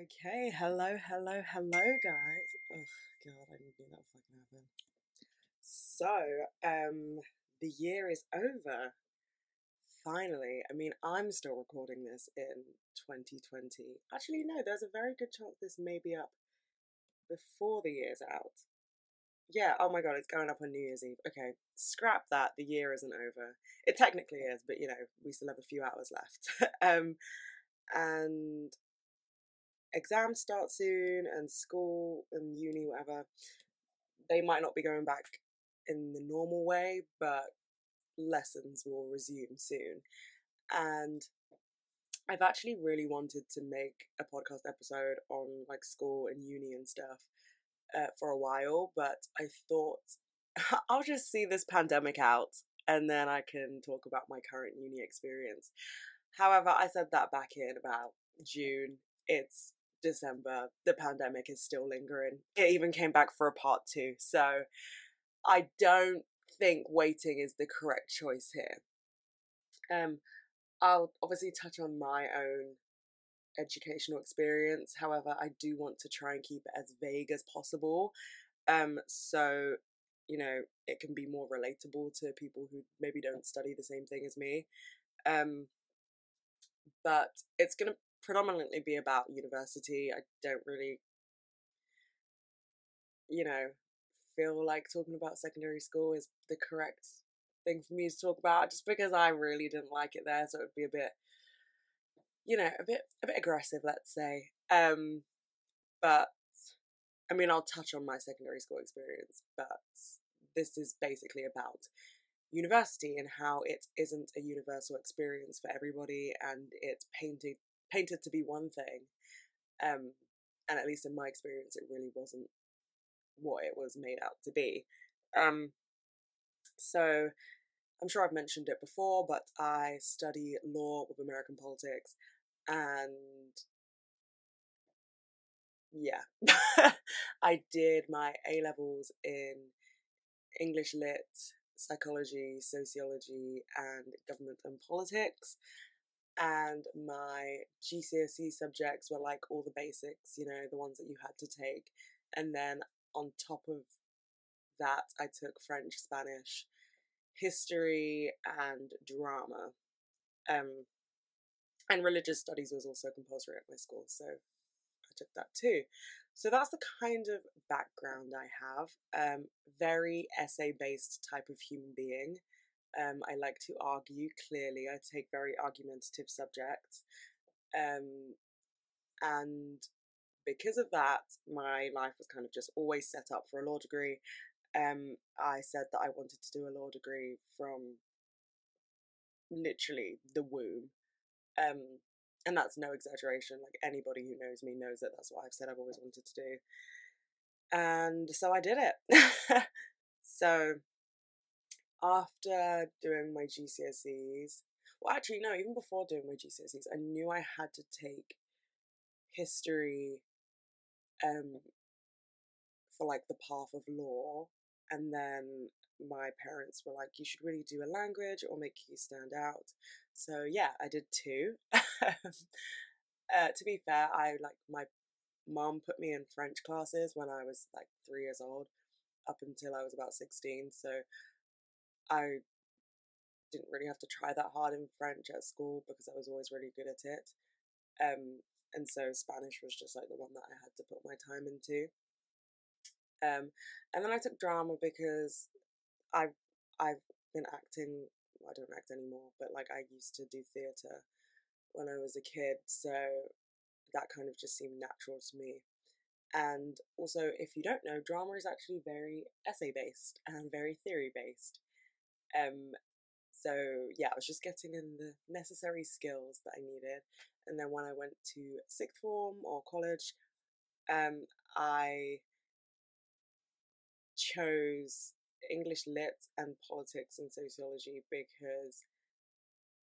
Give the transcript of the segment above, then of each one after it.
Okay, hello, hello, hello, guys. Oh god, I knew that fucking happen. So, um, the year is over. Finally, I mean, I'm still recording this in 2020. Actually, no, there's a very good chance this may be up before the year's out. Yeah, oh my god, it's going up on New Year's Eve. Okay, scrap that. The year isn't over. It technically is, but you know, we still have a few hours left. um, and exams start soon and school and uni, whatever, they might not be going back in the normal way, but lessons will resume soon. And I've actually really wanted to make a podcast episode on like school and uni and stuff uh, for a while, but I thought I'll just see this pandemic out and then I can talk about my current uni experience. However, I said that back in about June. It's December, the pandemic is still lingering. It even came back for a part two. So I don't think waiting is the correct choice here. Um, I'll obviously touch on my own educational experience. However, I do want to try and keep it as vague as possible. Um, so you know, it can be more relatable to people who maybe don't study the same thing as me. Um, but it's going to predominantly be about university. I don't really, you know, feel like talking about secondary school is the correct thing for me to talk about just because I really didn't like it there. So it would be a bit, you know, a bit, a bit aggressive, let's say. Um, but I mean, I'll touch on my secondary school experience, but this is basically about university and how it isn't a universal experience for everybody and it's painted painted to be one thing. Um, and at least in my experience, it really wasn't what it was made out to be. Um, so I'm sure I've mentioned it before, but I study law with American politics, and yeah, I did my A levels in English Lit, psychology, sociology, and government and politics and my GCSE subjects were like all the basics, you know, the ones that you had to take. And then on top of that, I took French, Spanish, history, and drama. Um, and religious studies was also compulsory at my school, so I took that too. So that's the kind of background I have. Um, very essay based type of human being. Um, I like to argue clearly. I take very argumentative subjects. Um, and because of that, my life was kind of just always set up for a law degree. Um, I said that I wanted to do a law degree from literally the womb. Um, and that's no exaggeration. Like anybody who knows me knows that that's what I've said I've always wanted to do. And so I did it. so after doing my GCSEs, well, actually, no, even before doing my GCSEs, I knew I had to take history um, for like the path of law. And then my parents were like, you should really do a language or make you stand out. So yeah, I did two. uh, to be fair, I like my mom put me in French classes when I was like three years old up until I was about 16. So I didn't really have to try that hard in French at school because I was always really good at it. Um, and so Spanish was just like the one that I had to put my time into. Um, and then I took drama because I've I've been acting. I don't act anymore, but like I used to do theatre when I was a kid, so that kind of just seemed natural to me. And also, if you don't know, drama is actually very essay based and very theory based. Um, so yeah, I was just getting in the necessary skills that I needed. And then when I went to sixth form or college, um, I chose English Lit and politics and sociology because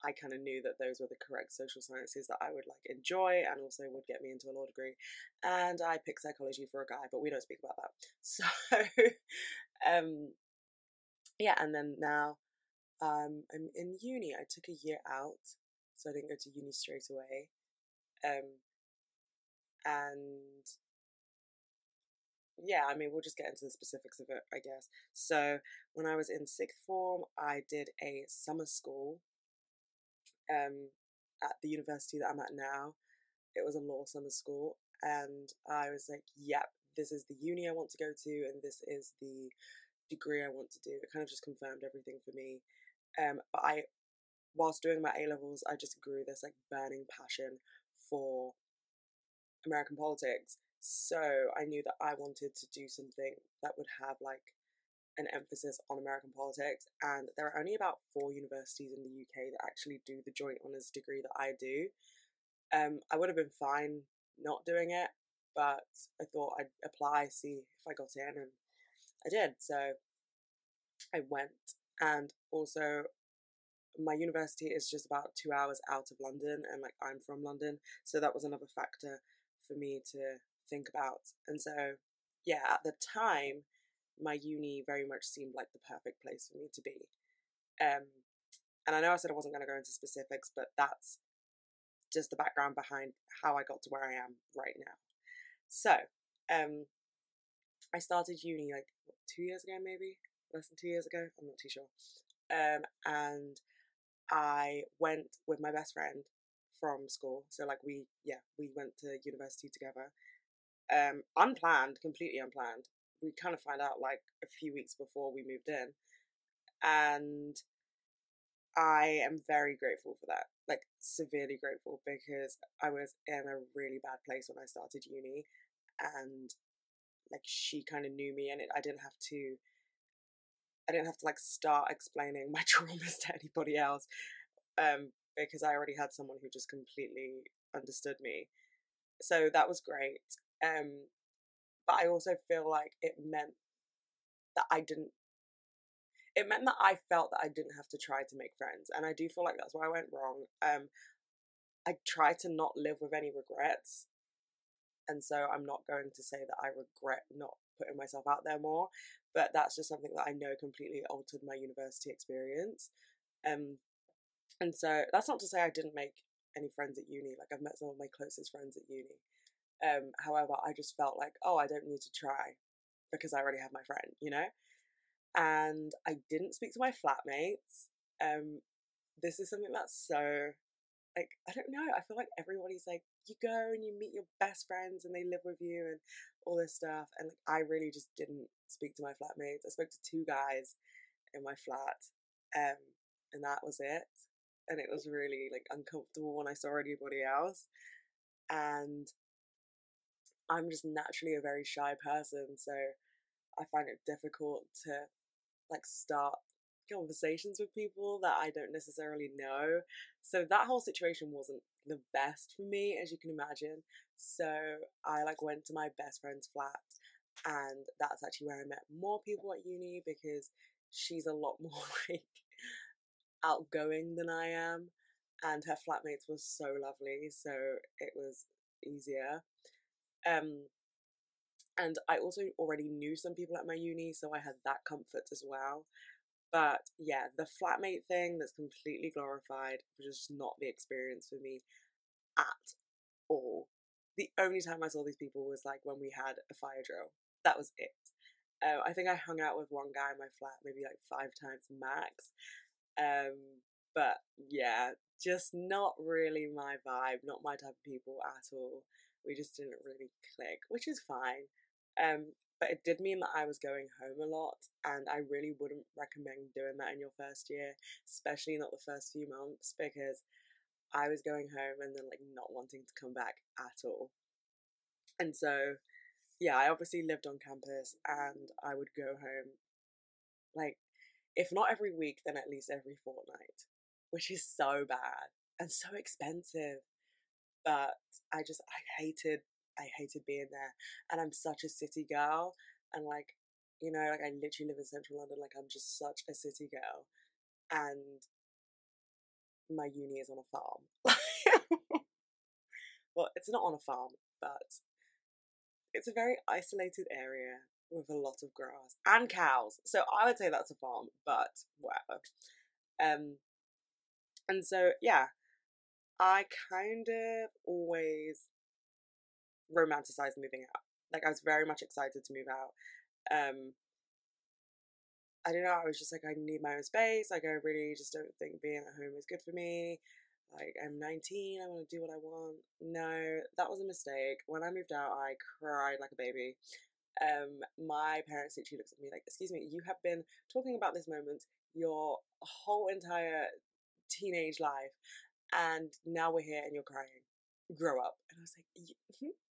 I kind of knew that those were the correct social sciences that I would like enjoy and also would get me into a law degree. And I picked psychology for a guy, but we don't speak about that. So, um, yeah, and then now um, I'm in uni. I took a year out, so I didn't go to uni straight away. Um, and yeah, I mean, we'll just get into the specifics of it, I guess. So, when I was in sixth form, I did a summer school um, at the university that I'm at now. It was a law summer school, and I was like, yep, this is the uni I want to go to, and this is the degree I want to do. It kind of just confirmed everything for me. Um, but I, whilst doing my A levels, I just grew this like burning passion for American politics. So I knew that I wanted to do something that would have like an emphasis on American politics. And there are only about four universities in the UK that actually do the joint honours degree that I do. Um, I would have been fine not doing it, but I thought I'd apply, see if I got in, and I did. So I went, and also my university is just about two hours out of London, and like I'm from London, so that was another factor for me to think about. And so, yeah, at the time, my uni very much seemed like the perfect place for me to be. Um, and I know I said I wasn't going to go into specifics, but that's just the background behind how I got to where I am right now. So, um, I started uni like what, two years ago, maybe less than two years ago. I'm not too sure. Um, and I went with my best friend from school. So like we, yeah, we went to university together. Um, unplanned, completely unplanned. We kind of find out like a few weeks before we moved in, and I am very grateful for that. Like severely grateful because I was in a really bad place when I started uni, and like she kind of knew me, and it, I didn't have to. I didn't have to like start explaining my traumas to anybody else, um, because I already had someone who just completely understood me. So that was great. Um, but I also feel like it meant that I didn't it meant that I felt that I didn't have to try to make friends. And I do feel like that's where I went wrong. Um, I try to not live with any regrets. And so I'm not going to say that I regret not putting myself out there more, but that's just something that I know completely altered my university experience. Um, and so that's not to say I didn't make any friends at uni. Like I've met some of my closest friends at uni. Um, however, I just felt like, oh, I don't need to try because I already have my friend, you know? and I didn't speak to my flatmates. Um, this is something that's so like I don't know. I feel like everybody's like you go and you meet your best friends and they live with you and all this stuff. And like I really just didn't speak to my flatmates. I spoke to two guys in my flat, um, and that was it. And it was really like uncomfortable when I saw anybody else. And I'm just naturally a very shy person, so I find it difficult to like start conversations with people that I don't necessarily know. So that whole situation wasn't the best for me, as you can imagine. So I like went to my best friend's flat, and that's actually where I met more people at uni because she's a lot more like outgoing than I am, and her flatmates were so lovely, so it was easier. Um, and I also already knew some people at my uni, so I had that comfort as well. But yeah, the flatmate thing that's completely glorified was just not the experience for me at all. The only time I saw these people was like when we had a fire drill. That was it. Uh, I think I hung out with one guy in my flat maybe like five times max. Um, but yeah, just not really my vibe, not my type of people at all. We just didn't really click, which is fine. Um, but it did mean that I was going home a lot, and I really wouldn't recommend doing that in your first year, especially not the first few months, because I was going home and then like not wanting to come back at all. And so, yeah, I obviously lived on campus and I would go home like, if not every week, then at least every fortnight, which is so bad and so expensive. But I just, I hated I hated being there. And I'm such a city girl. And like, you know, like I literally live in central London. Like I'm just such a city girl. And my uni is on a farm. well, it's not on a farm, but it's a very isolated area with a lot of grass and cows. So I would say that's a farm, but whatever. Um, and so yeah, I kind of always romanticized moving out. Like I was very much excited to move out. Um, I don't know. I was just like, I need my own space. Like I really just don't think being at home is good for me. Like I'm 19, I want to do what I want. No, that was a mistake. When I moved out, I cried like a baby. Um, my parents literally looked at me like, "Excuse me, you have been talking about this moment your whole entire teenage life, and now we're here and you're crying. Grow up." And I was like,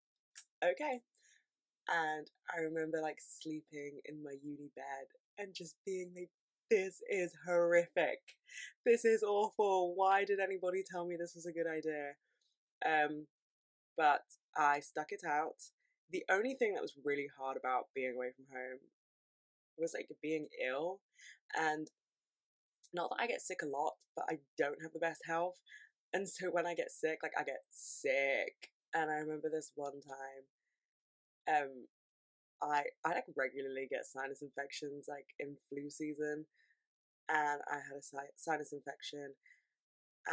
"Okay." And I remember like sleeping in my uni bed and just being like, this is horrific. This is awful. Why did anybody tell me this was a good idea? Um, but I stuck it out. The only thing that was really hard about being away from home was like being ill. And not that I get sick a lot, but I don't have the best health. And so when I get sick, like I get sick. And I remember this one time, um, I I like regularly get sinus infections like in flu season, and I had a sinus infection,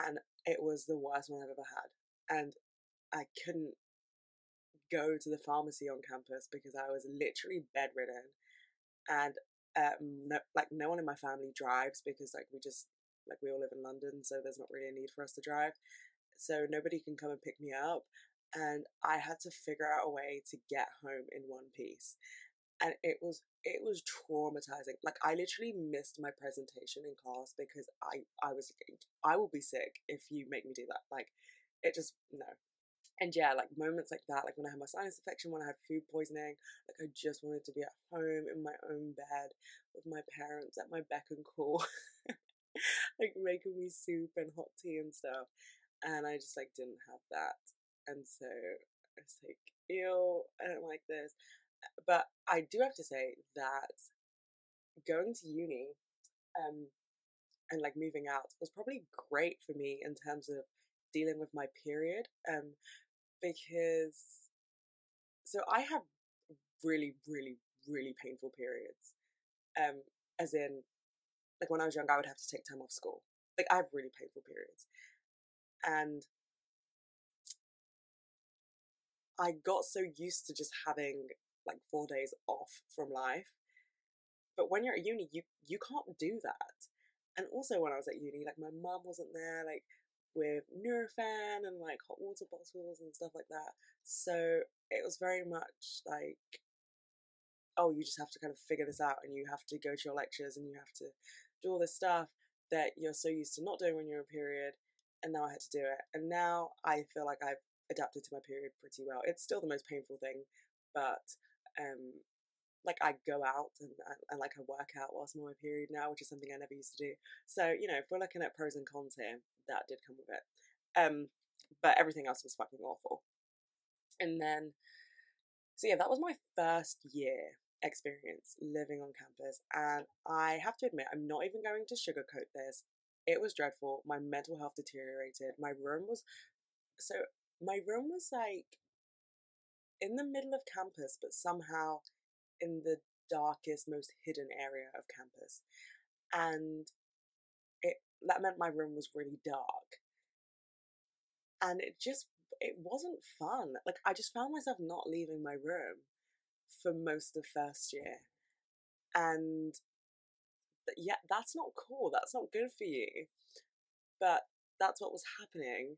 and it was the worst one I've ever had, and I couldn't go to the pharmacy on campus because I was literally bedridden, and um, no, like no one in my family drives because like we just like we all live in London, so there's not really a need for us to drive. So nobody can come and pick me up and I had to figure out a way to get home in one piece. And it was it was traumatizing. Like I literally missed my presentation in class because I I was I will be sick if you make me do that. Like it just no. And yeah, like moments like that, like when I had my sinus infection, when I had food poisoning, like I just wanted to be at home in my own bed with my parents at my beck and call, like making me soup and hot tea and stuff. And I just like didn't have that. And so I was like, ew, I don't like this. But I do have to say that going to uni um, and like moving out was probably great for me in terms of dealing with my period. Um, because so I have really, really, really painful periods. Um, as in, like when I was young, I would have to take time off school. Like I have really painful periods, and I got so used to just having like four days off from life. But when you're at uni, you you can't do that. And also when I was at uni, like my mum wasn't there, like with Nurofen and like hot water bottles and stuff like that. So it was very much like, oh, you just have to kind of figure this out and you have to go to your lectures and you have to do all this stuff that you're so used to not doing when you're in period. And now I had to do it. And now I feel like I've adapted to my period pretty well. It's still the most painful thing, but um, like I go out and, like I work out whilst I'm on my period now, which is something I never used to do. So you know, if we're looking at pros and cons here, that did come with it. Um, but everything else was fucking awful. And then, so yeah, that was my first year experience living on campus, and I have to admit, I'm not even going to sugarcoat this. It was dreadful. My mental health deteriorated. My room was so my room was like in the middle of campus, but somehow in the darkest, most hidden area of campus. And it that meant my room was really dark. And it just it wasn't fun. Like I just found myself not leaving my room for most of first year. And yeah, that's not cool. That's not good for you. But that's what was happening.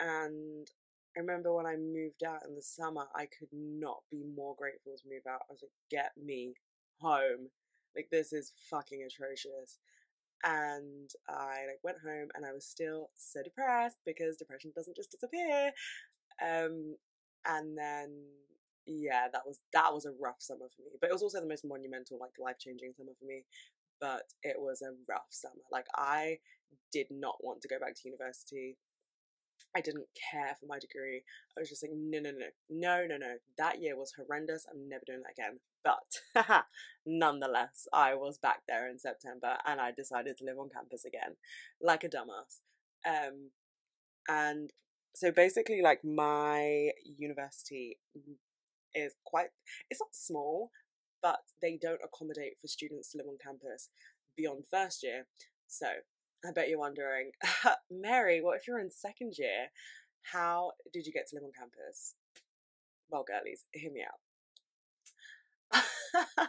And I remember when I moved out in the summer, I could not be more grateful to move out. I was like, get me home. Like this is fucking atrocious. And I like went home and I was still so depressed because depression doesn't just disappear. Um and then yeah, that was that was a rough summer for me. But it was also the most monumental, like life changing summer for me. But it was a rough summer. Like I did not want to go back to university. I didn't care for my degree. I was just like, no, no, no, no, no, no. That year was horrendous. I'm never doing that again. But nonetheless, I was back there in September and I decided to live on campus again, like a dumbass. Um, and so basically, like my university is quite, it's not small, but they don't accommodate for students to live on campus beyond first year. So I bet you're wondering, Mary, what if you're in second year? How did you get to live on campus? well, girlies, hear me out.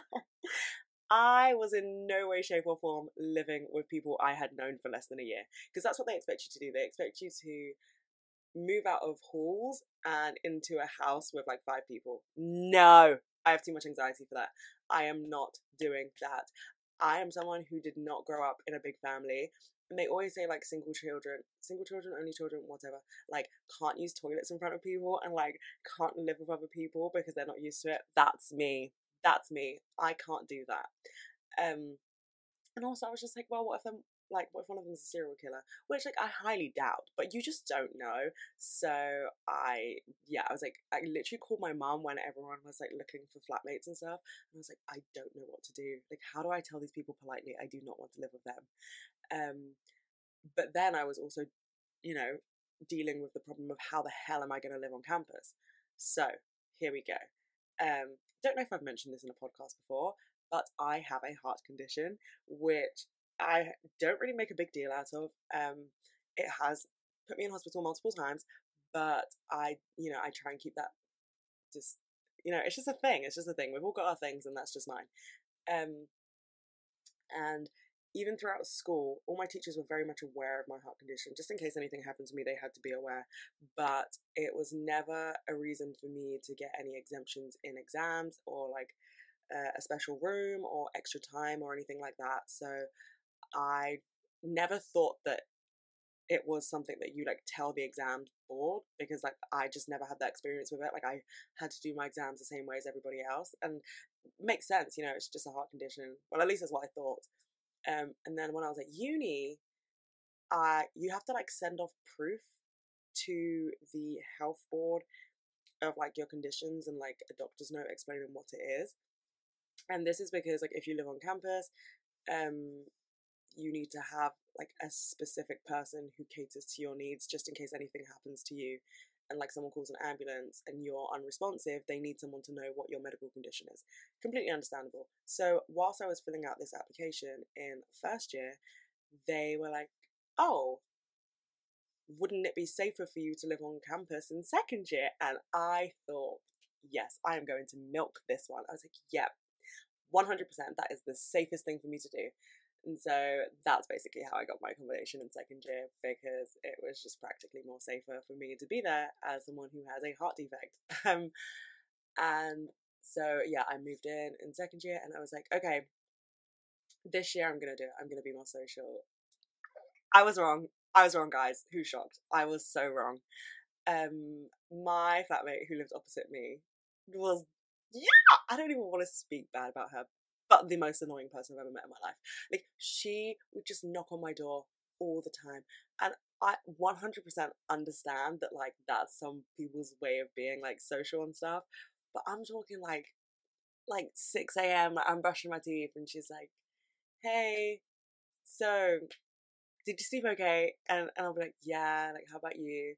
I was in no way, shape, or form living with people I had known for less than a year. Because that's what they expect you to do. They expect you to move out of halls and into a house with like five people. No, I have too much anxiety for that. I am not doing that. I am someone who did not grow up in a big family. And they always say like single children, single children, only children, whatever, like can't use toilets in front of people and like can't live with other people because they're not used to it. That's me. That's me. I can't do that. Um and also I was just like, well, what if I'm like what if one of them's a serial killer which like i highly doubt but you just don't know so i yeah i was like i literally called my mom when everyone was like looking for flatmates and stuff and i was like i don't know what to do like how do i tell these people politely i do not want to live with them um but then i was also you know dealing with the problem of how the hell am i going to live on campus so here we go um don't know if i've mentioned this in a podcast before but I have a heart condition, which I don't really make a big deal out of. Um, it has put me in hospital multiple times, but I, you know, I try and keep that just, you know, it's just a thing. It's just a thing. We've all got our things, and that's just mine. Um, and even throughout school, all my teachers were very much aware of my heart condition. Just in case anything happened to me, they had to be aware. But it was never a reason for me to get any exemptions in exams or like uh, a special room or extra time or anything like that. So I never thought that it was something that you like tell the exam board because like I just never had that experience with it. Like I had to do my exams the same way as everybody else, and makes sense, you know. It's just a heart condition. Well, at least that's what I thought. Um, and then when I was at uni, I you have to like send off proof to the health board of like your conditions and like a doctor's note explaining what it is. And this is because like if you live on campus, um, you need to have like a specific person who caters to your needs just in case anything happens to you and like someone calls an ambulance and you're unresponsive they need someone to know what your medical condition is. Completely understandable. So whilst i was filling out this application in first year they were like oh wouldn't it be safer for you to live on campus in second year? And i thought yes i am going to milk this one. I was like yep 100% that is the safest thing for me to do and so that's basically how I got my accommodation in second year because it was just practically more safer for me to be there as someone who has a heart defect. Um, and so yeah, I moved in in second year and I was like, okay, this year I'm gonna do it. I'm gonna be more social. I was wrong. I was wrong, guys. Who shocked? I was so wrong. Um, my flatmate who lived opposite me was yeah. I don't even want to speak bad about her, but the most annoying person I've ever met in my life. Like she would just knock on my door all the time, and I 100% understand that like that's some people's way of being like social and stuff. But I'm talking like like 6 a.m. I'm brushing my teeth, and she's like, "Hey, so did you sleep okay?" And and I'll be like, "Yeah." Like, how about you?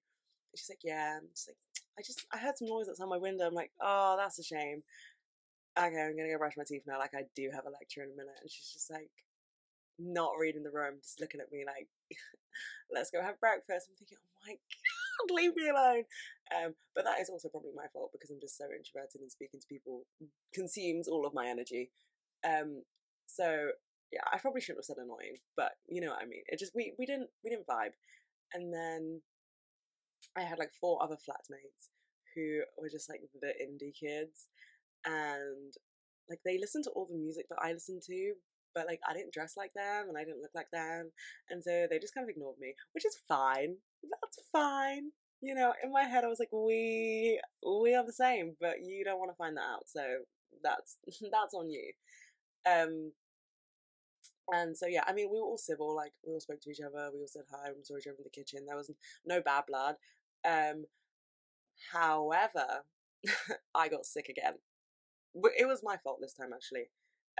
And she's like, "Yeah." I'm like, I just I heard some noise outside my window. I'm like, "Oh, that's a shame." Okay, I'm gonna go brush my teeth now. Like I do have a lecture in a minute, and she's just like not reading the room, just looking at me like, let's go have breakfast. I'm thinking, oh my god, leave me alone. Um, but that is also probably my fault because I'm just so introverted and speaking to people consumes all of my energy. Um, so yeah, I probably shouldn't have said annoying, but you know what I mean. It just we we didn't we didn't vibe, and then I had like four other flatmates who were just like the indie kids and like they listen to all the music that I listen to, but like I didn't dress like them and I didn't look like them, and so they just kind of ignored me, which is fine. That's fine. You know, in my head I was like, we we are the same, but you don't want to find that out, so that's that's on you. Um, and so yeah, I mean, we were all civil. Like we all spoke to each other. We all said hi. We saw each other in the kitchen. There was no bad blood. Um, however, I got sick again it was my fault this time actually.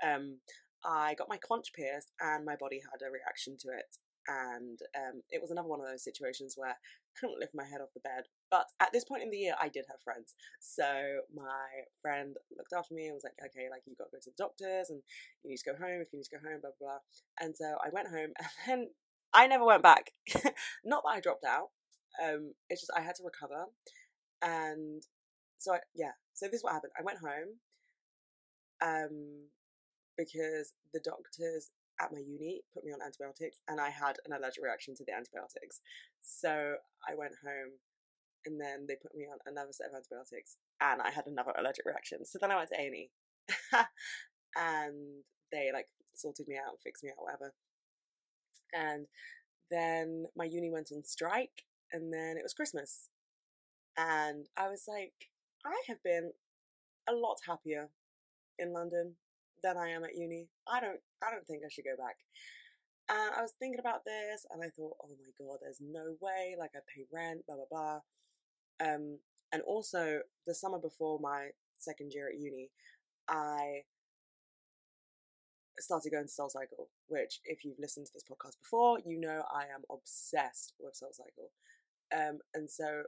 Um, I got my conch pierced and my body had a reaction to it. And um, it was another one of those situations where I couldn't lift my head off the bed. But at this point in the year, I did have friends. So my friend looked after me and was like, okay, like you've got to go to the doctors and you need to go home if you need to go home, blah, blah, blah. And so I went home and then I never went back. Not that I dropped out. Um, it's just I had to recover. And so I, yeah, so this is what happened. I went home, um, because the doctors at my uni put me on antibiotics, and I had an allergic reaction to the antibiotics. So I went home, and then they put me on another set of antibiotics, and I had another allergic reaction. So then I went to A and E, and they like sorted me out, fixed me out, whatever. And then my uni went on strike, and then it was Christmas. And I was like, I have been a lot happier in London than I am at uni. I don't I don't think I should go back. And I was thinking about this and I thought, oh my god, there's no way, like I pay rent, blah blah blah. Um and also the summer before my second year at uni, I started going to Soul Cycle, which if you've listened to this podcast before, you know I am obsessed with Soul Cycle. Um, and so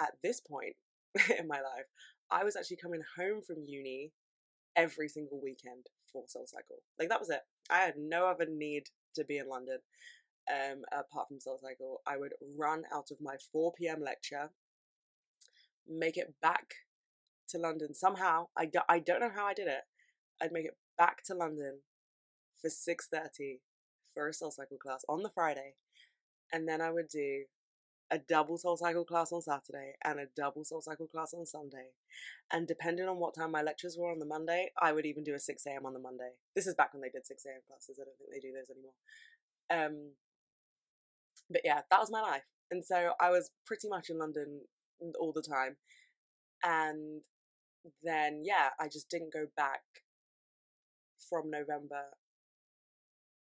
at this point in my life, I was actually coming home from uni every single weekend for Soul Cycle. Like that was it. I had no other need to be in London um, apart from Soul Cycle. I would run out of my 4 p.m. lecture, make it back to London somehow. I, do, I don't know how I did it. I'd make it back to London for 6.30 for a Soul Cycle class on the Friday. And then I would do a double soul cycle class on Saturday and a double soul cycle class on Sunday. And depending on what time my lectures were on the Monday, I would even do a 6 a.m. on the Monday. This is back when they did 6 a.m. classes. I don't think they do those anymore. Um, but yeah, that was my life. And so I was pretty much in London all the time. And then, yeah, I just didn't go back from November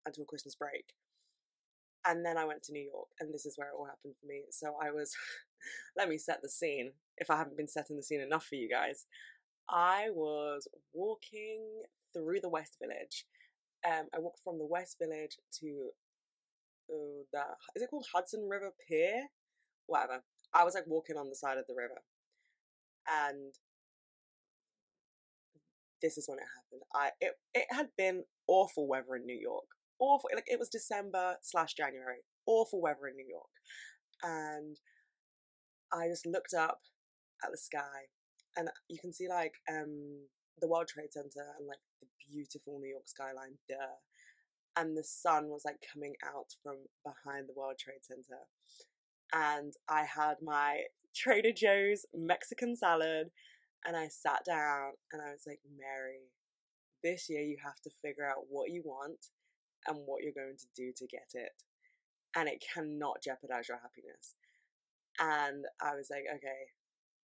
until Christmas break and then I went to New York, and this is where it all happened for me. So I was, let me set the scene, if I haven't been setting the scene enough for you guys. I was walking through the West Village. Um, I walked from the West Village to uh, the, is it called Hudson River Pier? Whatever. I was like walking on the side of the river. And this is when it happened. I it, it had been awful weather in New York awful. Like it was December slash January, awful weather in New York, and I just looked up at the sky, and you can see like um the World Trade Center and like the beautiful New York skyline, duh. And the sun was like coming out from behind the World Trade Center. And I had my Trader Joe's Mexican salad and I sat down and I was like, Mary, this year you have to figure out what you want and what you're going to do to get it. And it cannot jeopardize your happiness. And I was like, okay,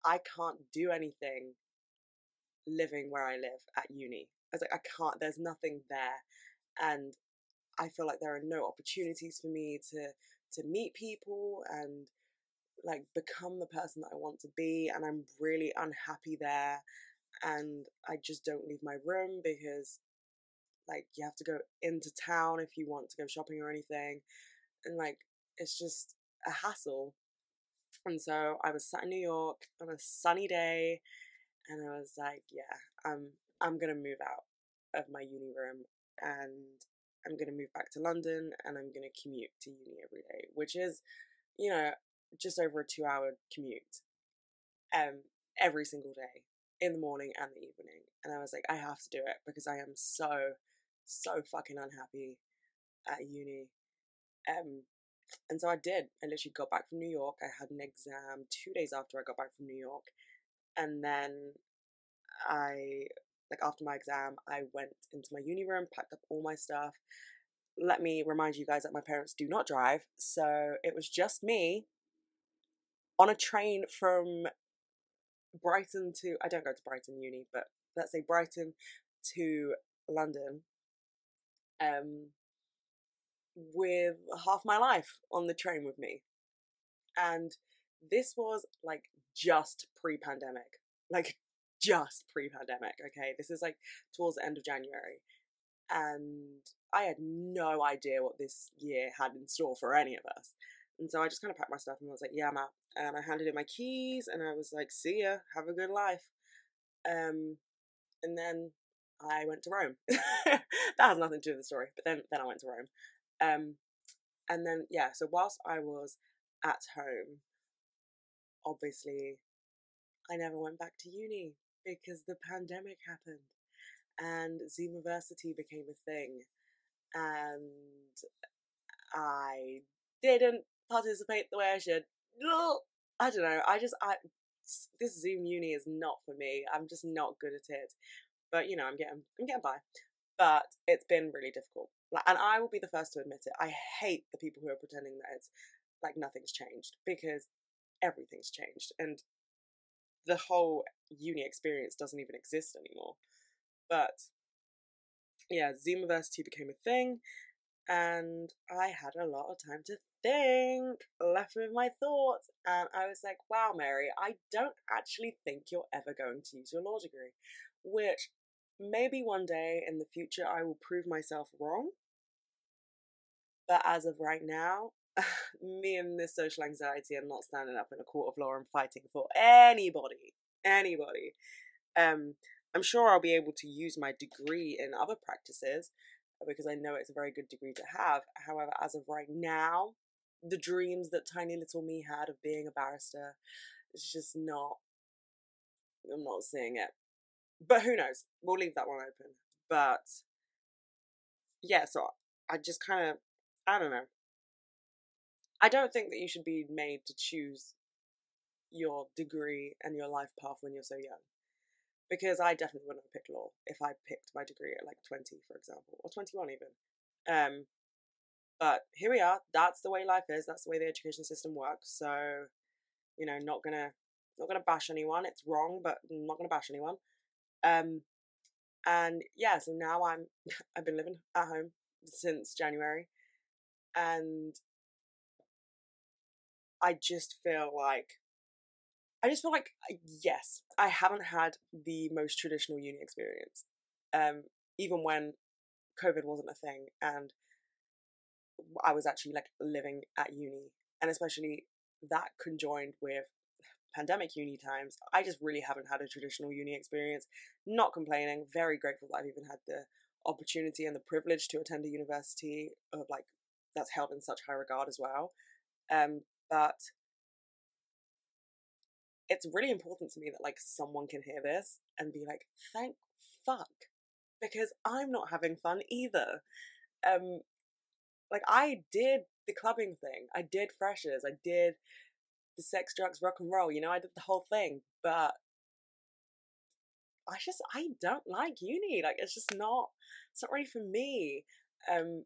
I can't do anything living where I live at uni. I was like, I can't, there's nothing there. And I feel like there are no opportunities for me to to meet people and like become the person that I want to be and I'm really unhappy there and I just don't leave my room because like you have to go into town if you want to go shopping or anything and like it's just a hassle. And so i was sat in new york on a sunny day and i was like yeah i'm i'm gonna move out of my uni room and i'm gonna move back to london and i'm gonna commute to uni every day which is you know just over a two hour commute um every single day in the morning and the evening and i was like i have to do it because i am so so fucking unhappy at uni. Um, and so I did. I literally got back from New York. I had an exam two days after I got back from New York. And then I, like, after my exam, I went into my uni room, packed up all my stuff. Let me remind you guys that my parents do not drive. So it was just me on a train from Brighton to, I don't go to Brighton Uni, but let's say Brighton to London um, with half my life on the train with me. And this was like just pre pandemic. Like just pre pandemic, okay? This is like towards the end of January. And I had no idea what this year had in store for any of us. And so I just kind of packed my stuff and I was like, yeah, I'm out. And I handed in my keys and I was like, see ya, have a good life. Um, and then I went to Rome. that has nothing to do with the story, but then then I went to Rome. Um, and then yeah, so whilst I was at home, obviously I never went back to uni because the pandemic happened and Zoomiversity became a thing. And I didn't participate the way I should. I don't know. I just, I, this Zoom uni is not for me. I'm just not good at it. But you know, I'm getting, I'm getting by. But it's been really difficult. Like, and I will be the first to admit it. I hate the people who are pretending that it's like nothing's changed because everything's changed and the whole uni experience doesn't even exist anymore. But yeah, Zoomiversity became a thing, and I had a lot of time to think, left with my thoughts, and I was like, wow, Mary, I don't actually think you're ever going to use your law degree, which maybe one day in the future I will prove myself wrong. But as of right now, me and this social anxiety are not standing up in a court of law and fighting for anybody. Anybody. Um, I'm sure I'll be able to use my degree in other practices because I know it's a very good degree to have. However, as of right now, the dreams that tiny little me had of being a barrister is just not. I'm not seeing it. But who knows? We'll leave that one open. But yeah, so I just kind of, I don't know. I don't think that you should be made to choose your degree and your life path when you're so young. Because I definitely wouldn't have picked law if I picked my degree at like 20, for example, or 21 even. Um, but here we are. That's the way life is. That's the way the education system works. So, you know, not gonna not gonna bash anyone. It's wrong, but I'm not gonna bash anyone. Um, and yeah, so now I'm I've been living at home since January, and I just feel like I just feel like yes, I haven't had the most traditional uni experience. Um, even when COVID wasn't a thing and I was actually like living at uni, and especially that conjoined with pandemic uni times, I just really haven't had a traditional uni experience. Not complaining, very grateful that I've even had the opportunity and the privilege to attend a university of like that's held in such high regard as well. Um, but it's really important to me that like someone can hear this and be like, thank fuck. Because I'm not having fun either. Um like I did the clubbing thing. I did freshers. I did the sex, drugs, rock and roll. You know, I did the whole thing. But I just I don't like uni. Like it's just not it's not really for me. Um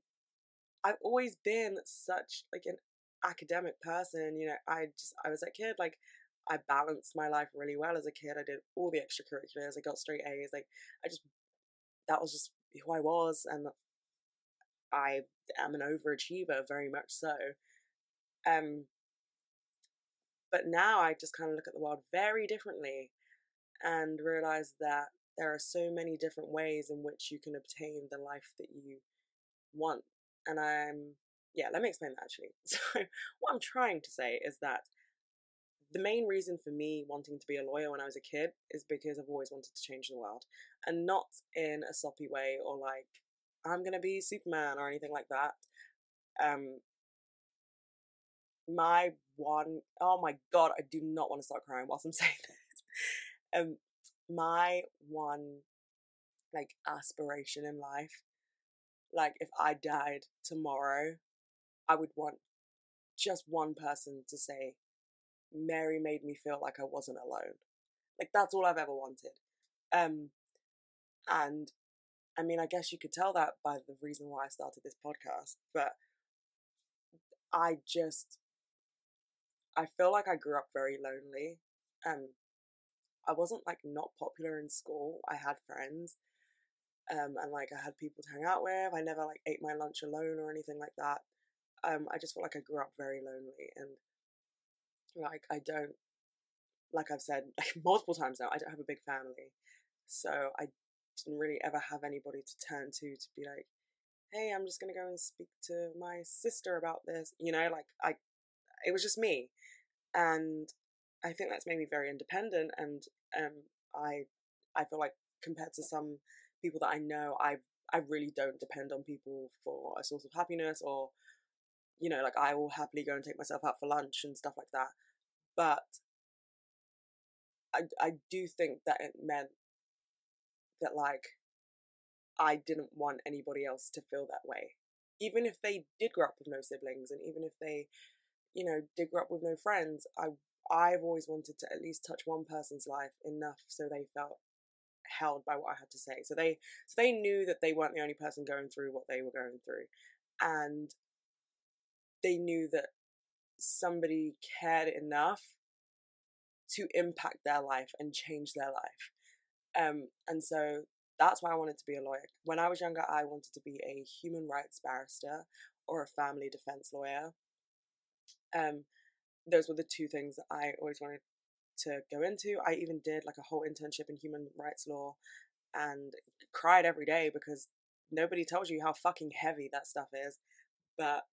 I've always been such like an academic person, you know, I just I was a kid like I balanced my life really well as a kid. I did all the extracurriculars. I got straight A's. Like I just that was just who I was, and I am an overachiever, very much so. Um, but now I just kind of look at the world very differently, and realize that there are so many different ways in which you can obtain the life that you want. And I'm yeah, let me explain that actually. So what I'm trying to say is that the main reason for me wanting to be a lawyer when I was a kid is because I've always wanted to change the world. And not in a soppy way or like, I'm gonna be Superman or anything like that. Um, my one, oh my god, I do not want to start crying whilst I'm saying this. Um, my one, like, aspiration in life, like, if I died tomorrow, I would want just one person to say, Mary made me feel like I wasn't alone. Like that's all I've ever wanted. Um, and I mean, I guess you could tell that by the reason why I started this podcast, but I just, I feel like I grew up very lonely. Um, I wasn't like not popular in school. I had friends, um, and like I had people to hang out with. I never like ate my lunch alone or anything like that. Um, I just felt like I grew up very lonely, and like I don't, like I've said like, multiple times now, I don't have a big family, so I didn't really ever have anybody to turn to to be like, hey, I'm just gonna go and speak to my sister about this. You know, like I, it was just me, and I think that's made me very independent, and um, I, I feel like compared to some people that I know, I I really don't depend on people for a source of happiness or you know, like I will happily go and take myself out for lunch and stuff like that. But I I do think that it meant that like I didn't want anybody else to feel that way. Even if they did grow up with no siblings and even if they, you know, grow up with no friends, I I've always wanted to at least touch one person's life enough so they felt held by what I had to say. So they so they knew that they weren't the only person going through what they were going through. And they knew that somebody cared enough to impact their life and change their life. Um, and so that's why I wanted to be a lawyer. When I was younger, I wanted to be a human rights barrister or a family defense lawyer. Um, those were the two things that I always wanted to go into. I even did like a whole internship in human rights law and cried every day because nobody tells you how fucking heavy that stuff is. But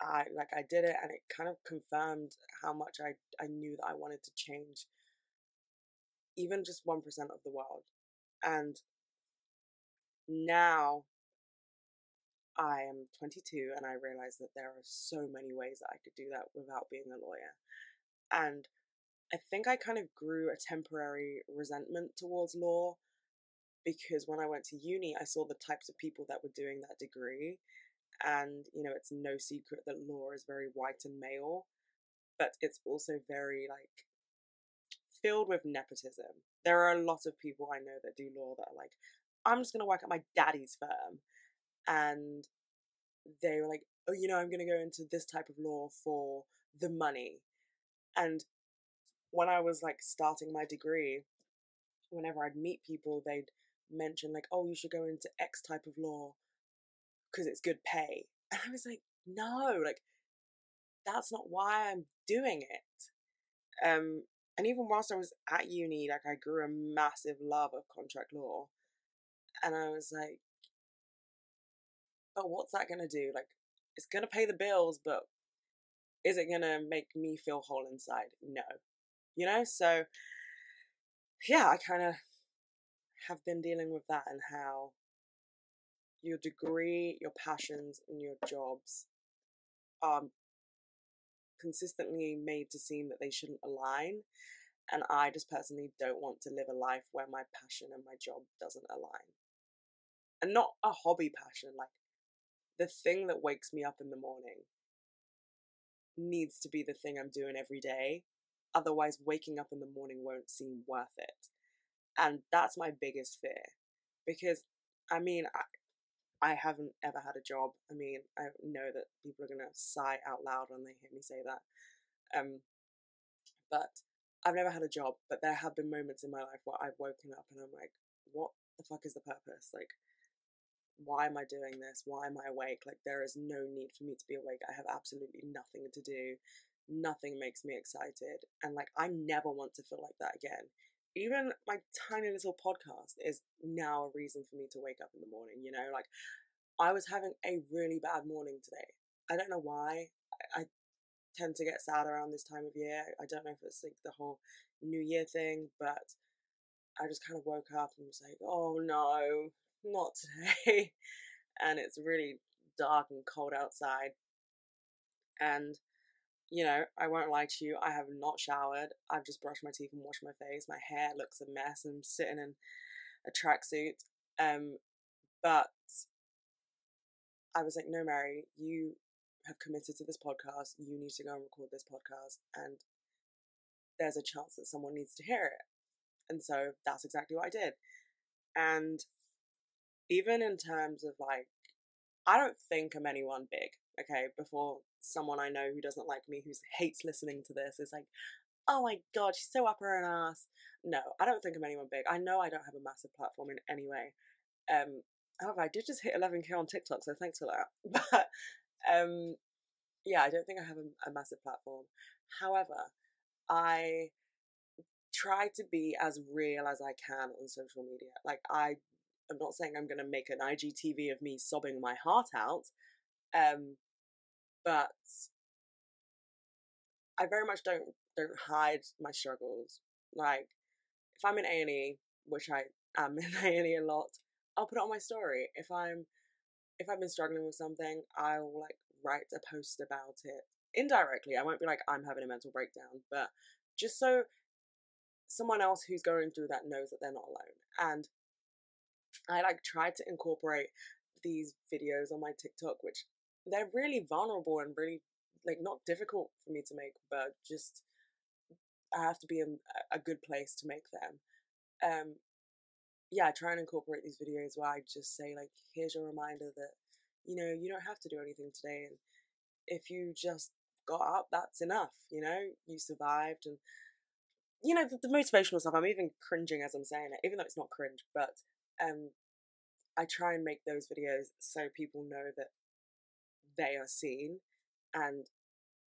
I like I did it and it kind of confirmed how much I I knew that I wanted to change even just 1% of the world. And now I am 22 and I realize that there are so many ways that I could do that without being a lawyer. And I think I kind of grew a temporary resentment towards law because when I went to uni, I saw the types of people that were doing that degree. And, you know, it's no secret that law is very white and male, but it's also very, like, filled with nepotism. There are a lot of people I know that do law that are like, I'm just going to work at my daddy's firm. And they were like, oh, you know, I'm going to go into this type of law for the money. And when I was like starting my degree, whenever I'd meet people, they'd mention like, "Oh, you should go into X type of law because it's good pay," and I was like, "No, like that's not why I'm doing it." Um, and even whilst I was at uni, like I grew a massive love of contract law, and I was like, Oh, "But what's that gonna do? Like, it's gonna pay the bills, but." Is it gonna make me feel whole inside? No you know? So, yeah, I kind of have been dealing with that and how your degree, your passions, and your jobs are consistently made to seem that they shouldn't align. And I just personally don't want to live a life where my passion and my job doesn't align. And not a hobby passion, like the thing that wakes me up in the morning needs to be the thing I'm doing every day Otherwise, waking up in the morning won't seem worth it. And that's my biggest fear. Because, I mean, I, I haven't ever had a job. I mean, I know that people are going to sigh out loud when they hear me say that. Um, but I've never had a job, but there have been moments in my life where I've woken up and I'm like, what the fuck is the purpose? Like, why am I doing this? Why am I awake? Like, there is no need for me to be awake. I have absolutely nothing to do nothing makes me excited. And like, I never want to feel like that again. Even my tiny little podcast is now a reason for me to wake up in the morning, you know? Like, I was having a really bad morning today. I don't know why. I, I tend to get sad around this time of year. I don't know if it's like the whole New Year thing, but I just kind of woke up and was like, oh no, not today. and it's really dark and cold outside. And you know, I won't lie to you, I have not showered. I've just brushed my teeth and washed my face. My hair looks a mess. I'm sitting in a tracksuit. Um, but I was like, no, Mary, you have committed to this podcast. You need to go and record this podcast. And there's a chance that someone needs to hear it. And so that's exactly what I did. And even in terms of like, I don't think I'm anyone big okay, before someone I know who doesn't like me, who hates listening to this, is like, oh my god, she's so up her own ass. No, I don't think I'm anyone big. I know I don't have a massive platform in any way. Um, however, I did just hit 11k on TikTok, so thanks for that. But um, yeah, I don't think I have a, a massive platform. However, I try to be as real as I can on social media. Like I I'm not saying I'm going to make an IGTV of me sobbing my heart out, um, but I very much don't don't hide my struggles. Like if I'm in A and E, which I am in A and E a lot, I'll put it on my story. If I'm if I've been struggling with something, I'll like write a post about it indirectly. I won't be like I'm having a mental breakdown, but just so someone else who's going through that knows that they're not alone. And I like tried to incorporate these videos on my TikTok, which they're really vulnerable and really like not difficult for me to make, but just I have to be in a good place to make them. Um, yeah, I try and incorporate these videos where I just say like, here's your reminder that you know you don't have to do anything today, and if you just got up, that's enough. You know, you survived, and you know the, the motivational stuff. I'm even cringing as I'm saying it, even though it's not cringe, but um, I try and make those videos so people know that they are seen and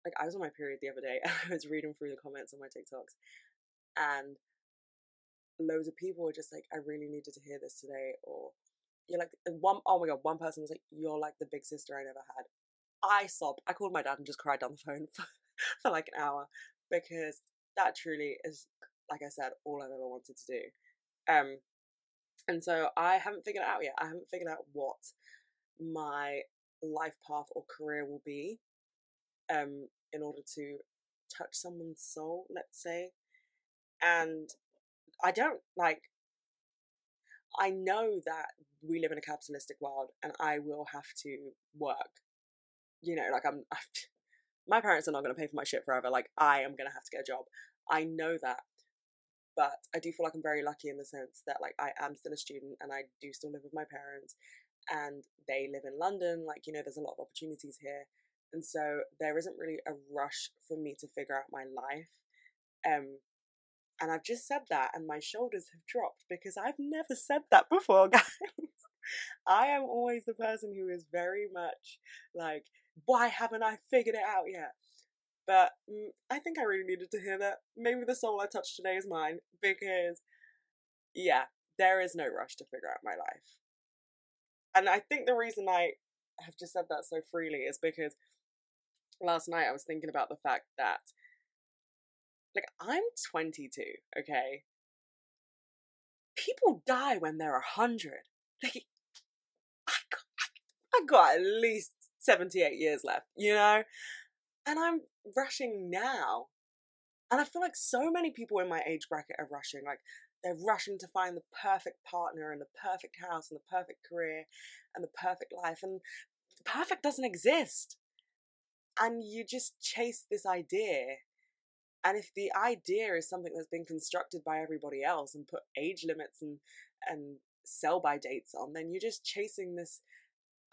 like I was on my period the other day and I was reading through the comments on my TikToks and loads of people were just like, I really needed to hear this today or you're like one oh my god, one person was like, You're like the big sister I never had. I sobbed. I called my dad and just cried down the phone for, for like an hour because that truly is like I said, all I've ever wanted to do. Um and so I haven't figured it out yet. I haven't figured out what my life path or career will be um, in order to touch someone's soul, let's say. And I don't like, I know that we live in a capitalistic world and I will have to work. You know, like I'm, my parents are not going to pay for my shit forever. Like I am going to have to get a job. I know that. But I do feel like I'm very lucky in the sense that like I am still a student and I do still live with my parents and they live in London. Like, you know, there's a lot of opportunities here. And so there isn't really a rush for me to figure out my life. Um, and I've just said that, and my shoulders have dropped because I've never said that before, guys. I am always the person who is very much like, why haven't I figured it out yet? But mm, I think I really needed to hear that. Maybe the soul I touched today is mine because, yeah, there is no rush to figure out my life. And I think the reason I have just said that so freely is because last night I was thinking about the fact that, like, I'm 22, okay? People die when they're 100. Like, I got, I got at least 78 years left, you know? And I'm rushing now. And I feel like so many people in my age bracket are rushing. Like, they're rushing to find the perfect partner and the perfect house and the perfect career and the perfect life. And perfect doesn't exist. And you just chase this idea. And if the idea is something that's been constructed by everybody else and put age limits and and sell by dates on, then you're just chasing this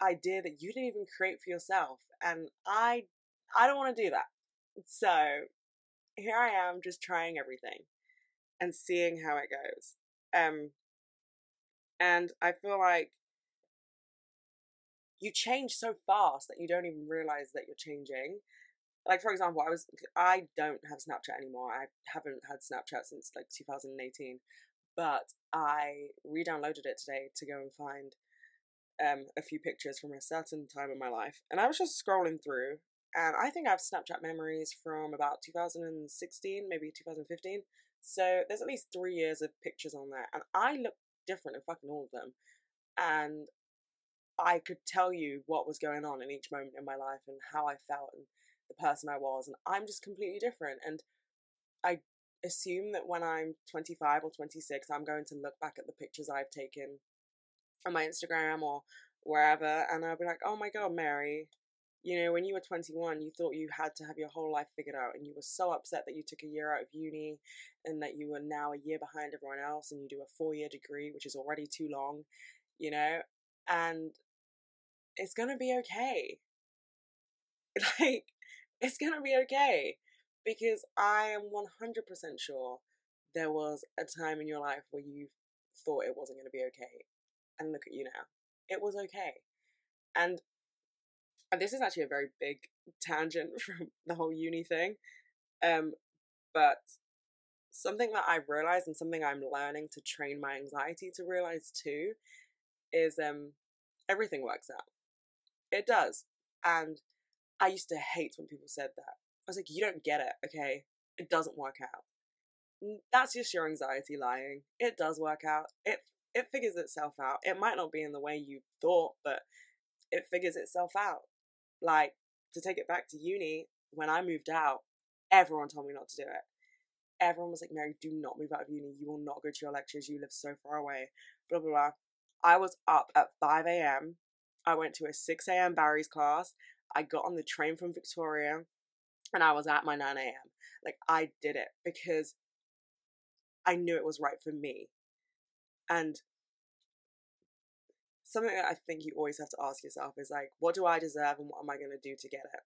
idea that you didn't even create for yourself. And I I don't want to do that. So here I am just trying everything and seeing how it goes. Um, and I feel like you change so fast that you don't even realize that you're changing. Like for example, I was I don't have Snapchat anymore. I haven't had Snapchat since like 2018, but I re-downloaded it today to go and find um, a few pictures from a certain time in my life, and I was just scrolling through, and I think I have Snapchat memories from about 2016, maybe 2015. So there's at least three years of pictures on there, and I look different in fucking all of them. And I could tell you what was going on in each moment in my life and how I felt and the person I was, and I'm just completely different. And I assume that when I'm 25 or 26, I'm going to look back at the pictures I've taken on my Instagram or wherever, and I'll be like, oh my god, Mary, you know, when you were 21, you thought you had to have your whole life figured out, and you were so upset that you took a year out of uni and that you were now a year behind everyone else, and you do a four year degree, which is already too long, you know, and it's gonna be okay. Like, it's gonna be okay because I am 100% sure there was a time in your life where you thought it wasn't gonna be okay, and look at you now. It was okay. And and this is actually a very big tangent from the whole uni thing. Um, but something that I've realized and something I'm learning to train my anxiety to realize too is um everything works out. It does. And I used to hate when people said that. I was like, you don't get it, okay? It doesn't work out. That's just your anxiety lying. It does work out. It it figures itself out. It might not be in the way you thought, but it figures itself out. Like, to take it back to uni, when I moved out, everyone told me not to do it. everyone was like, Mary, do not move out of uni. You will not go to your lectures. You live so far away. Blah, blah, blah. I was up at 5 a.m. I went to a 6 a.m. Barry's class. I got on the train from Victoria and I was at my 9 a.m. Like, I did it because I knew it was right for me. And something that I think you always have to ask yourself is like, what do I deserve and what am I going to do to get it?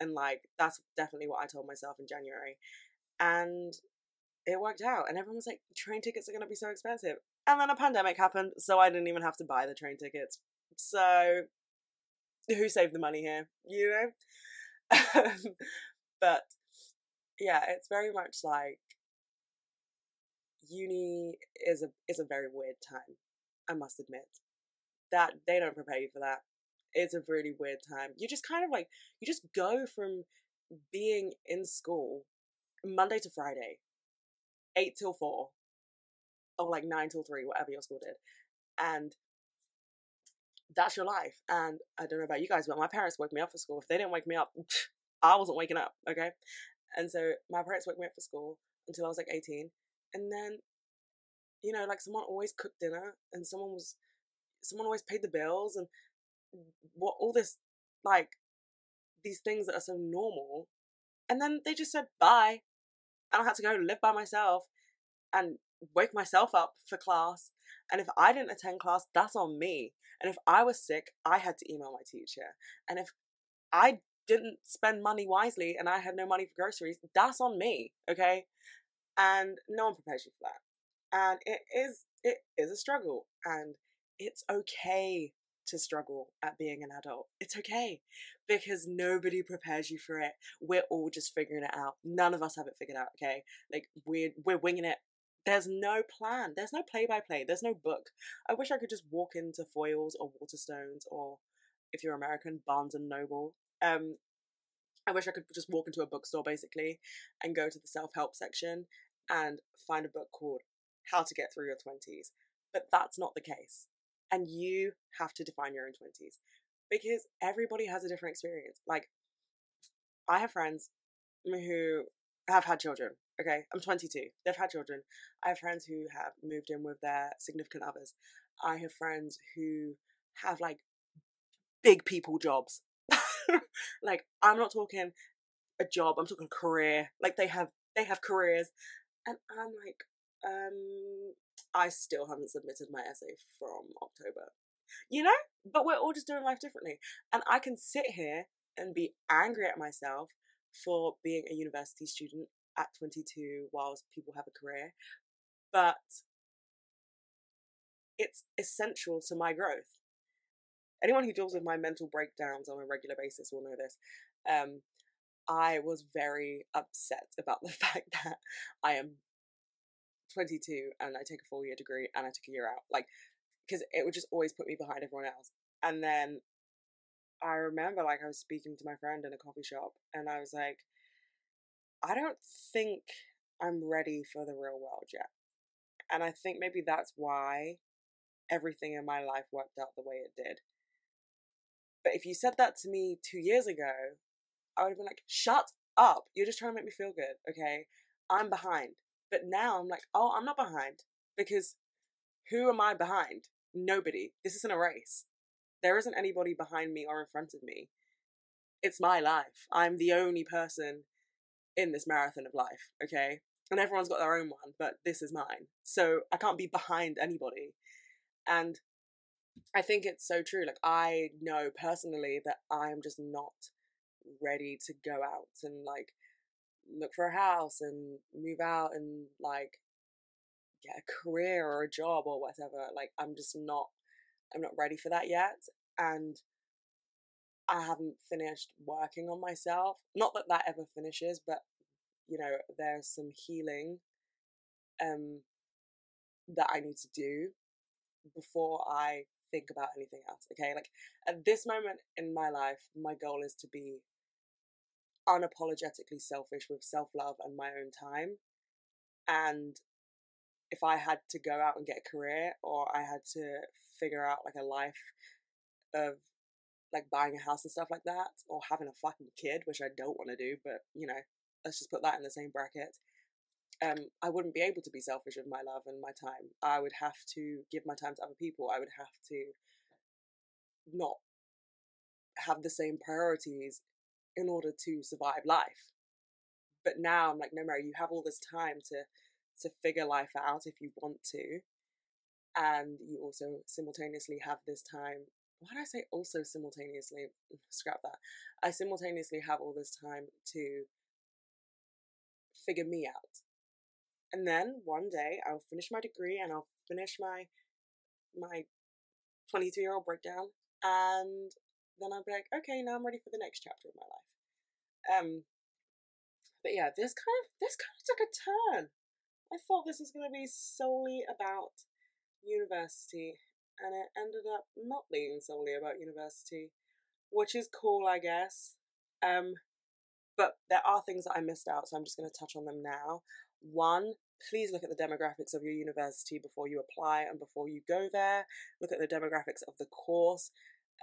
And like, that's definitely what I told myself in January. And it worked out. And everyone was like, train tickets are going to be so expensive. And then a pandemic happened, so I didn't even have to buy the train tickets. So, who saved the money here? You know? but yeah, it's very much like uni is a is a very weird time. I must admit that they don't prepare you for that. It's a really weird time. You just kind of like you just go from being in school Monday to Friday, eight till four, or like nine till three, whatever your school did, and that's your life. And I don't know about you guys, but my parents woke me up for school. If they didn't wake me up, I wasn't waking up. Okay, and so my parents woke me up for school until I was like eighteen, and then you know, like someone always cooked dinner, and someone was someone always paid the bills and what all this like these things that are so normal and then they just said bye and i had to go live by myself and wake myself up for class and if i didn't attend class that's on me and if i was sick i had to email my teacher and if i didn't spend money wisely and i had no money for groceries that's on me okay? And no one prepares you for that and it is it is a struggle and it's okay to struggle at being an adult. It's okay because nobody prepares you for it. We're all just figuring it out. None of us have it figured out, okay? Like we're we're winging it. There's no plan. There's no play by play. There's no book. I wish I could just walk into Foyles or Waterstones or if you're American, Barnes and Noble. Um I wish I could just walk into a bookstore basically and go to the self-help section and find a book called How to Get Through Your 20s. But that's not the case and you have to define your own 20s because everybody has a different experience. Like, I have friends who have had children. Okay, I'm 22. They've had children. I have friends who have moved in with their significant others. I have friends who have like big people jobs. like, I'm not talking a job, I'm talking career. Like, they have they have careers, and I'm like, um, I still haven't submitted my essay from October. You know? But we're all just doing life differently. And I can sit here and be angry at myself for being a university student at 22 whilst people have a career. But it's essential to my growth. Anyone who deals with my mental breakdowns on a regular basis will know this. Um, I was very upset about the fact that I am 22 and I take a four year degree and I took a year out. Like, because it would just always put me behind everyone else. And then I remember, like, I was speaking to my friend in a coffee shop and I was like, I don't think I'm ready for the real world yet. And I think maybe that's why everything in my life worked out the way it did. But if you said that to me two years ago, I would have been like, shut up. You're just trying to make me feel good, okay? I'm behind. But now I'm like, oh, I'm not behind because who am I behind? Nobody. This isn't a race. There isn't anybody behind me or in front of me. It's my life. I'm the only person in this marathon of life, okay? And everyone's got their own one, but this is mine. So I can't be behind anybody. And I think it's so true. Like, I know personally that I'm just not ready to go out and like look for a house and move out and like get a career or a job or whatever. Like I'm just not I'm not ready for that yet and I haven't finished working on myself. Not that that ever finishes, but you know, there's some healing um that I need to do before I think about anything else. Okay? Like at this moment in my life, my goal is to be unapologetically selfish with self love and my own time. And if I had to go out and get a career or I had to figure out like a life of like buying a house and stuff like that or having a fucking kid, which I don't want to do, but you know, let's just put that in the same bracket. um, I wouldn't be able to be selfish with my love and my time. I would have to give my time to other people. I would have to not have the same priorities in order to survive life. But now I'm like, no, Mary, you have all this time to to figure life out if you want to, and you also simultaneously have this time. Why did I say also simultaneously? Scrap that. I simultaneously have all this time to figure me out. And then one day I'll finish my degree and I'll finish my my 22 year old breakdown and then I'll be like, okay, now I'm ready for the next chapter of my life. Um but yeah, this kind of this kind of took a turn. I thought this was gonna be solely about university and it ended up not being solely about university, which is cool I guess. Um but there are things that I missed out, so I'm just going to touch on them now. One, please look at the demographics of your university before you apply and before you go there. Look at the demographics of the course.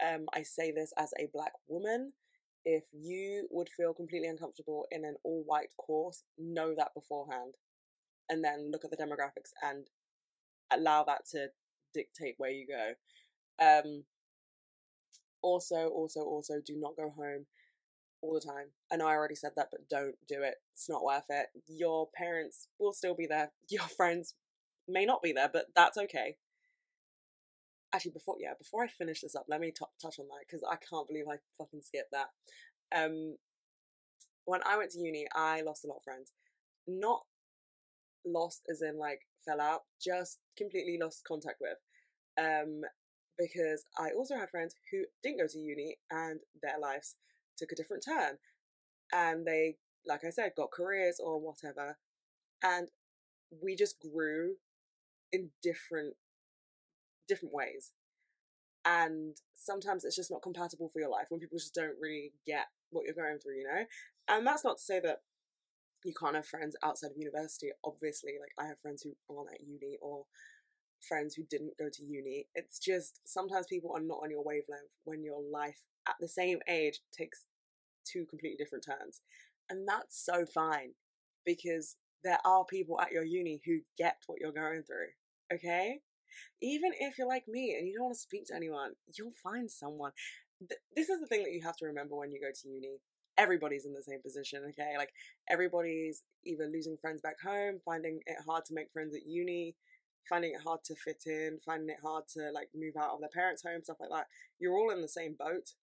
Um, I say this as a black woman. If you would feel completely uncomfortable in an all white course, know that beforehand. And then look at the demographics and allow that to dictate where you go. Um, also, also, also, do not go home all the time. I know I already said that, but don't do it. It's not worth it. Your parents will still be there. Your friends may not be there, but that's okay. Actually, before yeah, before I finish this up, let me t- touch on that because I can't believe I fucking skipped that. Um, when I went to uni, I lost a lot of friends. Not lost as in like fell out, just completely lost contact with. Um, because I also had friends who didn't go to uni and their lives took a different turn and they like i said got careers or whatever and we just grew in different different ways and sometimes it's just not compatible for your life when people just don't really get what you're going through you know and that's not to say that you can't have friends outside of university obviously like i have friends who aren't at uni or friends who didn't go to uni it's just sometimes people are not on your wavelength when your life at the same age takes two completely different turns. And that's so fine because there are people at your uni who get what you're going through. Okay? Even if you're like me and you don't want to speak to anyone, you'll find someone. This is the thing that you have to remember when you go to uni. Everybody's in the same position, okay? Like, everybody's either losing friends back home, finding it hard to make friends at uni, finding it hard to fit in, finding it hard to like move out of their parents' home, stuff like that. You're all in the same boat.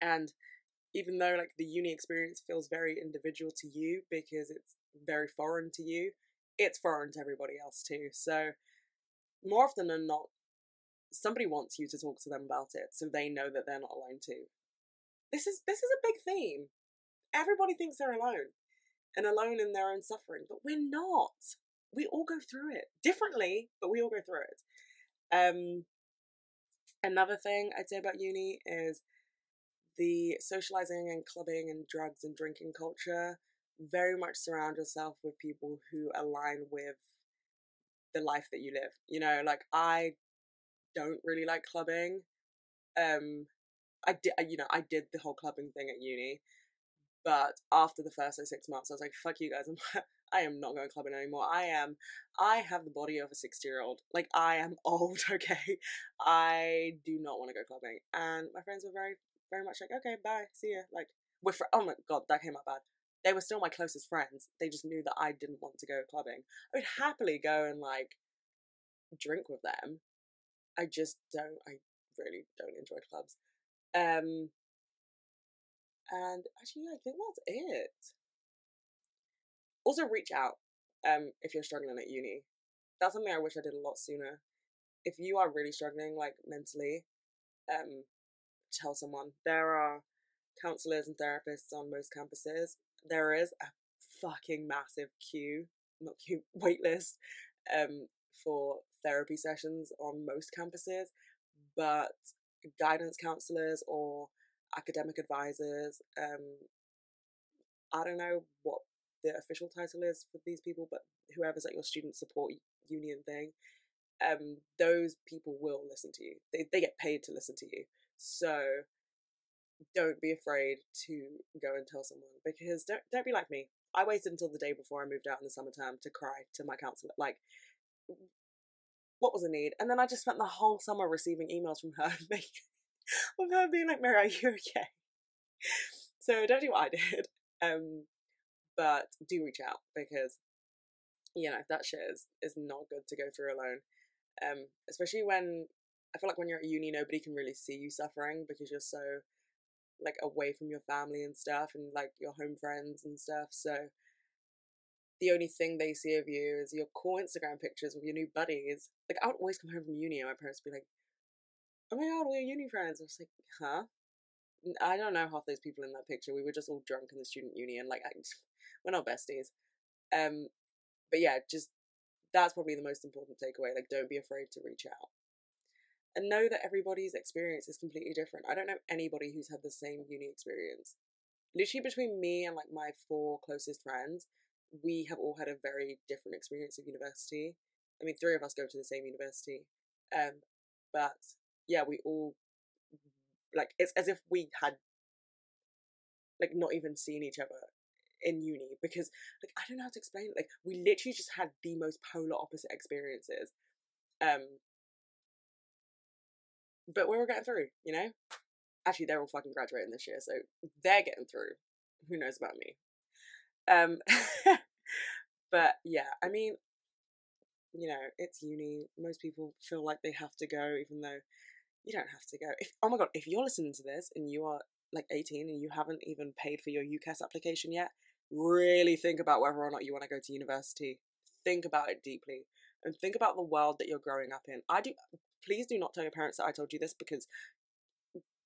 And even though like the uni experience feels very individual to you because it's very foreign to you, it's foreign to everybody else too. So more often than not, somebody wants you to talk to them about it so they know that they're not alone too. This is this is a big theme. Everybody thinks they're alone and alone in their own suffering, but we're not. We all go through it differently, but we all go through it. Um, another thing I'd say about uni is the socializing and clubbing and drugs and drinking culture very much surround yourself with people who align with the life that you live. You know, like I don't really like clubbing. Um I did you know, I did the whole clubbing thing at uni. But after the first like, six months, I was like, "Fuck you guys! I'm, I am not going clubbing anymore. I am, I have the body of a sixty-year-old. Like I am old. Okay, I do not want to go clubbing." And my friends were very very much like, okay, bye, see ya. Like, we're fr- oh my god, that came out bad. They were still my closest friends. They just knew that I didn't want to go clubbing. I would happily go and like drink with them. I just don't. I really don't enjoy clubs. Um, and actually, I think that's it. Also, reach out um, if you're struggling at uni. That's something I wish I did a lot sooner. If you are really struggling, like mentally, um, tell someone. There are counselors and therapists on most campuses. There is a fucking massive queue, not queue, waitlist um, for therapy sessions on most campuses, but guidance counselors or academic advisors, um, I don't know what the official title is for these people, but whoever's at your student support union thing, um, those people will listen to you. They, they get paid to listen to you. So don't be afraid to go and tell someone because don't don't be like me. I waited until the day before I moved out in the summer term to cry to my counselor. Like, what was the need? And then I just spent the whole summer receiving emails from her, of her being like, "Mary, are you okay?" So don't do what I did. Um, but do reach out because you know that shit is is not good to go through alone. Um, especially when I feel like when you're at uni, nobody can really see you suffering because you're so like away from your family and stuff and like your home friends and stuff. So the only thing they see of you is your cool Instagram pictures with your new buddies. Like I would always come home from uni and my parents would be like, "Oh my god, your uni friends." I was like, "Huh." I don't know half those people in that picture. We were just all drunk in the student union. Like, I, we're not besties. Um, but yeah, just that's probably the most important takeaway. Like, don't be afraid to reach out and know that everybody's experience is completely different. I don't know anybody who's had the same uni experience. Literally, between me and like my four closest friends, we have all had a very different experience of university. I mean, three of us go to the same university, um, but yeah, we all like it's as if we had like not even seen each other in uni because like I don't know how to explain it. Like we literally just had the most polar opposite experiences. Um but we were getting through, you know? Actually they're all fucking graduating this year, so they're getting through. Who knows about me? Um but yeah, I mean you know, it's uni. Most people feel like they have to go even though you don't have to go. If oh my god, if you're listening to this and you are like 18 and you haven't even paid for your UCAS application yet, really think about whether or not you want to go to university. Think about it deeply and think about the world that you're growing up in. I do please do not tell your parents that I told you this because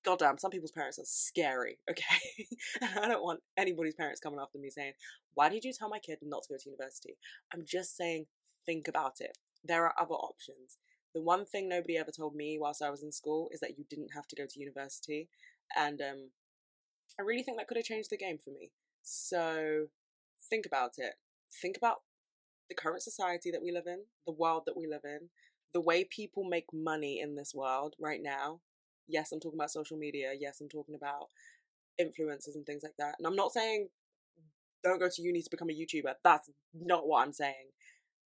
goddamn, some people's parents are scary, okay? and I don't want anybody's parents coming after me saying, Why did you tell my kid not to go to university? I'm just saying, think about it. There are other options. The one thing nobody ever told me whilst I was in school is that you didn't have to go to university. And um, I really think that could have changed the game for me. So think about it. Think about the current society that we live in, the world that we live in, the way people make money in this world right now. Yes, I'm talking about social media. Yes, I'm talking about influencers and things like that. And I'm not saying don't go to uni to become a YouTuber. That's not what I'm saying.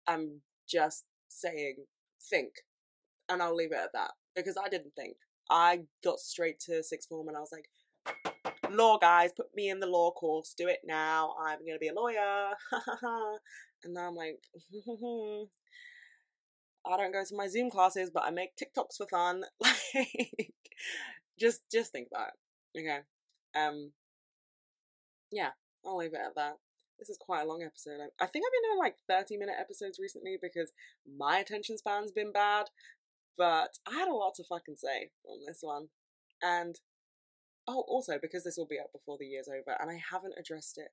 I'm just saying think. And I'll leave it at that because I didn't think. I got straight to sixth form and I was like, law guys, put me in the law course, do it now. I'm going to be a lawyer. and now I'm like, I don't go to my Zoom classes, but I make TikToks for fun. Like, just just think about it. Okay. Um. Yeah, I'll leave it at that. This is quite a long episode. I think I've been doing like 30 minute episodes recently because my attention span's been bad, but I had a lot to fucking say on this one. And oh, also because this will be up before the year's over and I haven't addressed it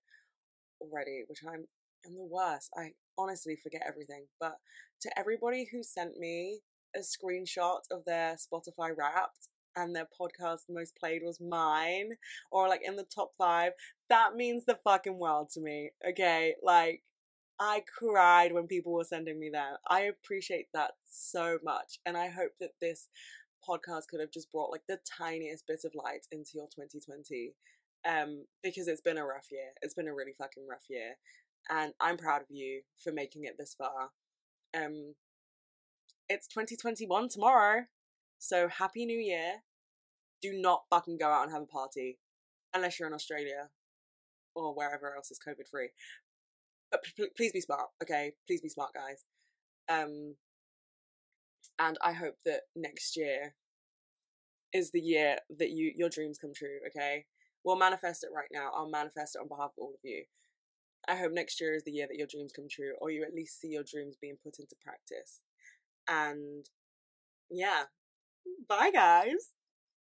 already, which I'm I'm the worst. I honestly forget everything. But to everybody who sent me a screenshot of their Spotify wrapped and their podcast most played was mine or like in the top five, that means the fucking world to me. Okay. Like, I cried when people were sending me that. I appreciate that so much. And I hope that this podcast could have just brought like the tiniest bit of light into your 2020. Um, because it's been a rough year. It's been a really fucking rough year. And I'm proud of you for making it this far. Um, it's 2021 tomorrow. So happy new year. Do not fucking go out and have a party unless you're in Australia or wherever else is COVID free. But p- please be smart, okay? Please be smart, guys. Um, and I hope that next year is the year that you your dreams come true, okay? We'll manifest it right now. I'll manifest it on behalf of all of you. I hope next year is the year that your dreams come true, or you at least see your dreams being put into practice. And yeah, bye, guys.